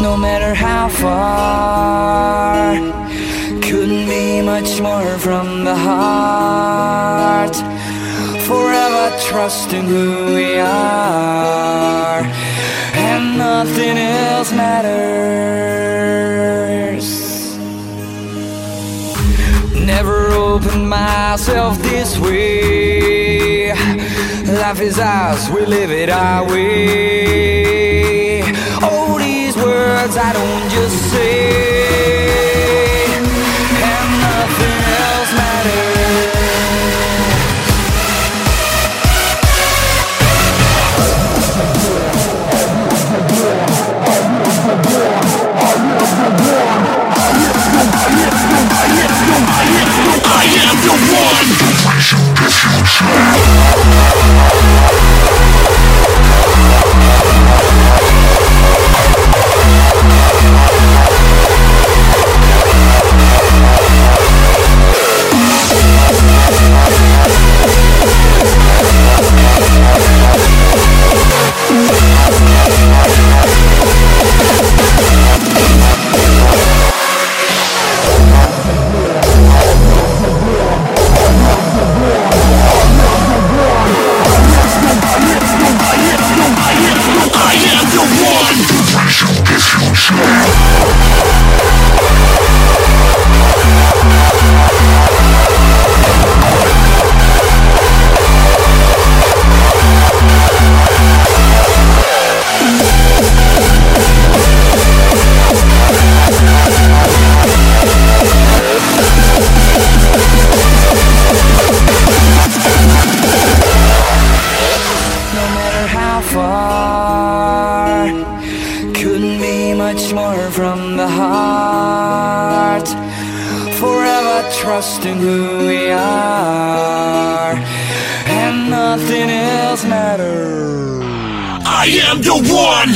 No matter how far, couldn't be much more from the heart. Forever trusting who we are, and nothing else matters. Never opened myself this way. Life is ours, we live it our way. I don't just say from the heart. Forever trusting who we are, and nothing else matters. I am the one.